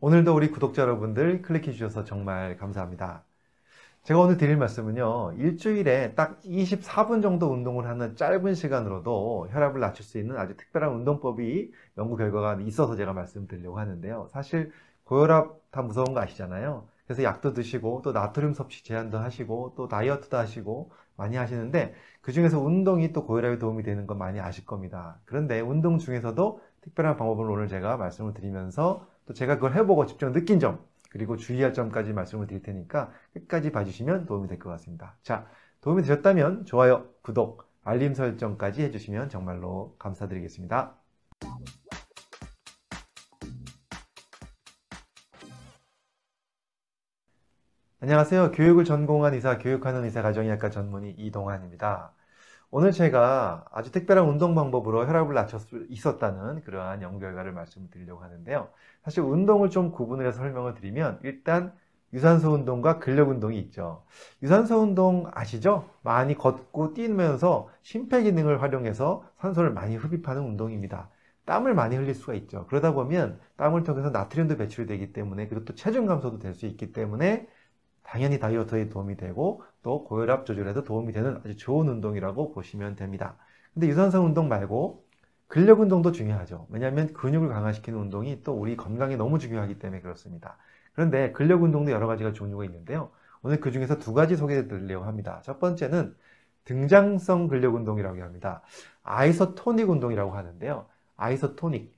오늘도 우리 구독자 여러분들 클릭해 주셔서 정말 감사합니다. 제가 오늘 드릴 말씀은요, 일주일에 딱 24분 정도 운동을 하는 짧은 시간으로도 혈압을 낮출 수 있는 아주 특별한 운동법이 연구 결과가 있어서 제가 말씀드리려고 하는데요. 사실 고혈압 다 무서운 거 아시잖아요. 그래서 약도 드시고 또 나트륨 섭취 제한도 하시고 또 다이어트도 하시고 많이 하시는데 그 중에서 운동이 또 고혈압에 도움이 되는 건 많이 아실 겁니다. 그런데 운동 중에서도 특별한 방법을 오늘 제가 말씀을 드리면서 또 제가 그걸 해보고 직접 느낀 점 그리고 주의할 점까지 말씀을 드릴 테니까 끝까지 봐주시면 도움이 될 것 같습니다. 자, 도움이 되셨다면 좋아요, 구독, 알림 설정까지 해주시면 정말로 감사드리겠습니다. 안녕하세요. 교육을 전공한 의사, 교육하는 의사 가정의학과 전문의 이동환입니다. 오늘 제가 아주 특별한 운동 방법으로 혈압을 낮출 수 있었다는 그러한 연구 결과를 말씀을 드리려고 하는데요. 사실 운동을 좀 구분을 해서 설명을 드리면 일단 유산소 운동과 근력 운동이 있죠. 유산소 운동 아시죠? 많이 걷고 뛰면서 심폐 기능을 활용해서 산소를 많이 흡입하는 운동입니다. 땀을 많이 흘릴 수가 있죠. 그러다 보면 땀을 통해서 나트륨도 배출되기 때문에 그리고 또 체중 감소도 될 수 있기 때문에 당연히 다이어트에 도움이 되고 또 고혈압 조절에도 도움이 되는 아주 좋은 운동이라고 보시면 됩니다. 근데 유산소 운동 말고 근력 운동도 중요하죠. 왜냐하면 근육을 강화시키는 운동이 또 우리 건강에 너무 중요하기 때문에 그렇습니다. 그런데 근력 운동도 여러 가지가 종류가 있는데요. 오늘 그 중에서 두 가지 소개해 드리려고 합니다. 첫 번째는 등장성 근력 운동이라고 합니다. 아이소토닉 운동이라고 하는데요. 아이소토닉,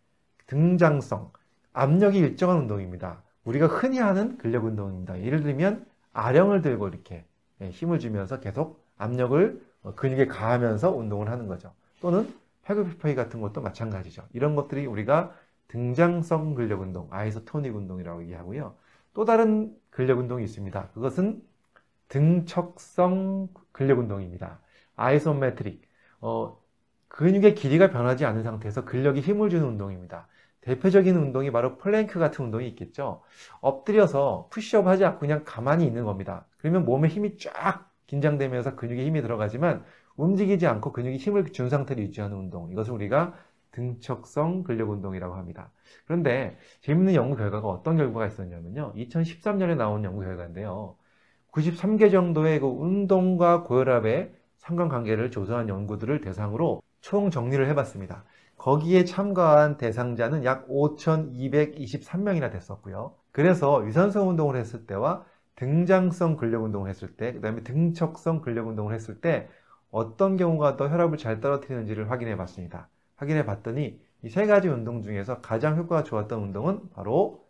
등장성, 압력이 일정한 운동입니다. 우리가 흔히 하는 근력 운동입니다. 예를 들면 아령을 들고 이렇게 예, 힘을 주면서 계속 압력을 어, 근육에 가하면서 운동을 하는 거죠. 또는 팔굽혀펴기 같은 것도 마찬가지죠. 이런 것들이 우리가 등장성 근력 운동, isotonic 운동이라고 얘기하고요. 또 다른 근력 운동이 있습니다. 그것은 등척성 근력 운동입니다. isometric. 어, 근육의 길이가 변하지 않은 상태에서 근력에 힘을 주는 운동입니다. 대표적인 운동이 바로 플랭크 같은 운동이 있겠죠. 엎드려서 푸시업 하지 않고 그냥 가만히 있는 겁니다. 그러면 몸에 힘이 쫙 긴장되면서 근육에 힘이 들어가지만 움직이지 않고 근육에 힘을 준 상태를 유지하는 운동. 이것을 우리가 등척성 근력 운동이라고 합니다. 그런데 재밌는 연구 결과가 어떤 결과가 있었냐면요. 2013년에 나온 연구 결과인데요. 93개 정도의 그 운동과 고혈압의 상관관계를 조사한 연구들을 대상으로 총 정리를 해봤습니다. 거기에 참가한 대상자는 약 5,223명이나 됐었고요. 그래서 유산소 운동을 했을 때와 등장성 근력 운동을 했을 때, 그 다음에 등척성 근력 운동을 했을 때 어떤 경우가 더 혈압을 잘 떨어뜨리는지를 확인해 봤습니다. 확인해 봤더니 이 세 가지 운동 중에서 가장 효과가 좋았던 운동은 바로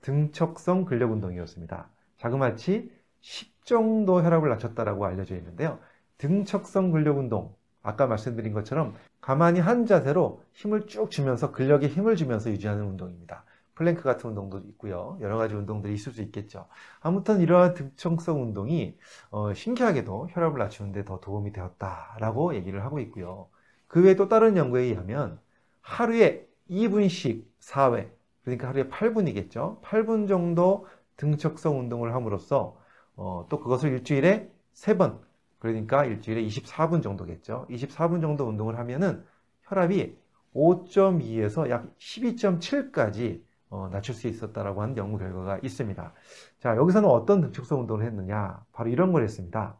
등척성 근력 운동이었습니다. 자그마치 10 정도 혈압을 낮췄다라고 알려져 있는데요. 등척성 근력 운동, 아까 말씀드린 것처럼 가만히 한 자세로 힘을 쭉 주면서 근력에 힘을 주면서 유지하는 운동입니다. 플랭크 같은 운동도 있고요. 여러 가지 운동들이 있을 수 있겠죠. 아무튼 이러한 등척성 운동이 어, 신기하게도 혈압을 낮추는데 더 도움이 되었다라고 얘기를 하고 있고요. 그 외에 또 다른 연구에 의하면 하루에 2분씩 4회, 그러니까 하루에 8분이겠죠. 8분 정도 등척성 운동을 함으로써 어, 또 그것을 일주일에 3번, 그러니까 일주일에 24분 정도겠죠. 24분 정도 운동을 하면은 혈압이 5.2에서 약 12.7까지 어, 낮출 수 있었다라고 하는 연구 결과가 있습니다. 자, 여기서는 어떤 등축성 운동을 했느냐? 바로 이런 걸 했습니다.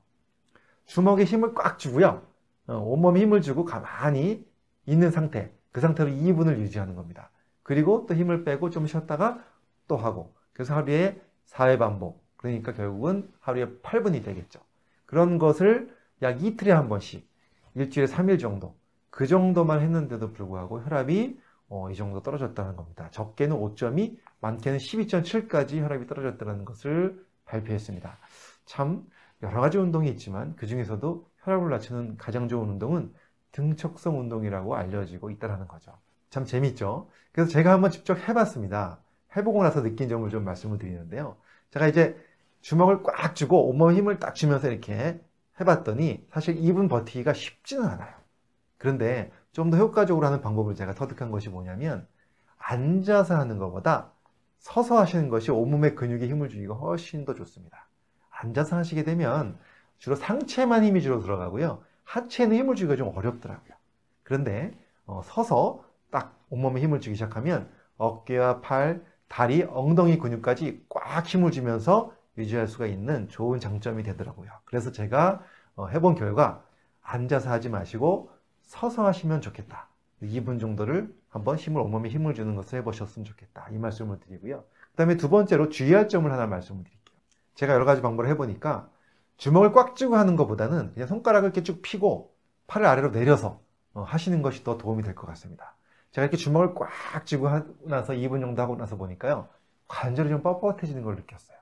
주먹에 힘을 꽉 주고요. 어, 온몸에 힘을 주고 가만히 있는 상태, 그 상태로 2분을 유지하는 겁니다. 그리고 또 힘을 빼고 좀 쉬었다가 또 하고, 그래서 하루에 4회 반복. 그러니까 결국은 하루에 8분이 되겠죠. 그런 것을 약 이틀에 한 번씩 일주일에 3일 정도 그 정도만 했는데도 불구하고 혈압이 어, 이 정도 떨어졌다는 겁니다. 적게는 5.2, 많게는 12.7까지 혈압이 떨어졌다는 것을 발표했습니다. 참 여러 가지 운동이 있지만 그 중에서도 혈압을 낮추는 가장 좋은 운동은 등척성 운동이라고 알려지고 있다는 거죠. 참 재밌죠? 그래서 제가 한번 직접 해봤습니다. 해보고 나서 느낀 점을 좀 말씀을 드리는데요. 제가 이제 주먹을 꽉 쥐고 온몸 힘을 딱 주면서 이렇게 해봤더니 사실 2분 버티기가 쉽지는 않아요. 그런데 좀 더 효과적으로 하는 방법을 제가 터득한 것이 뭐냐면 앉아서 하는 것보다 서서 하시는 것이 온몸의 근육에 힘을 주기가 훨씬 더 좋습니다. 앉아서 하시게 되면 주로 상체만 힘이 주로 들어가고요. 하체는 힘을 주기가 좀 어렵더라고요. 그런데 어, 서서 딱 온몸에 힘을 주기 시작하면 어깨와 팔, 다리, 엉덩이 근육까지 꽉 힘을 주면서 유지할 수가 있는 좋은 장점이 되더라고요. 그래서 제가 어, 해본 결과 앉아서 하지 마시고 서서 하시면 좋겠다. 2분 정도를 한번 힘을 온몸에 힘을 주는 것을 해보셨으면 좋겠다. 이 말씀을 드리고요. 그 다음에 두 번째로 주의할 점을 하나 말씀을 드릴게요. 제가 여러 가지 방법을 해보니까 주먹을 꽉 쥐고 하는 것보다는 그냥 손가락을 이렇게 쭉 펴고 팔을 아래로 내려서 어, 하시는 것이 더 도움이 될 것 같습니다. 제가 이렇게 주먹을 꽉 쥐고 나서 2분 정도 하고 나서 보니까요. 관절이 좀 뻣뻣해지는 걸 느꼈어요.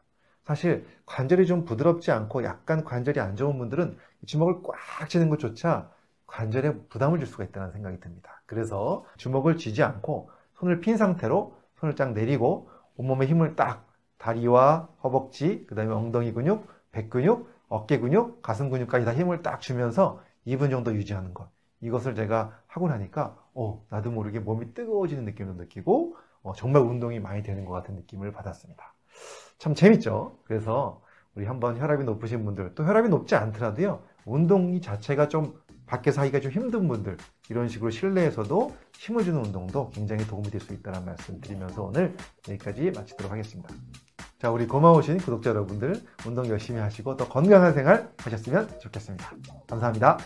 사실 관절이 좀 부드럽지 않고 약간 관절이 안 좋은 분들은 주먹을 꽉 쥐는 것조차 관절에 부담을 줄 수가 있다는 생각이 듭니다. 그래서 주먹을 쥐지 않고 손을 핀 상태로 손을 쫙 내리고 온몸에 힘을 딱 다리와 허벅지, 그 다음에 엉덩이 근육, 배 근육, 어깨 근육, 가슴 근육까지 다 힘을 딱 주면서 2분 정도 유지하는 것. 이것을 제가 하고 나니까 어, 나도 모르게 몸이 뜨거워지는 느낌도 느끼고 어, 정말 운동이 많이 되는 것 같은 느낌을 받았습니다. 참 재밌죠? 그래서 우리 한번 혈압이 높으신 분들 또 혈압이 높지 않더라도요 운동 자체가 좀 밖에서 하기가 좀 힘든 분들 이런 식으로 실내에서도 힘을 주는 운동도 굉장히 도움이 될 수 있다는 말씀 드리면서 오늘 여기까지 마치도록 하겠습니다. 자, 우리 고마우신 구독자 여러분들 운동 열심히 하시고 더 건강한 생활 하셨으면 좋겠습니다. 감사합니다.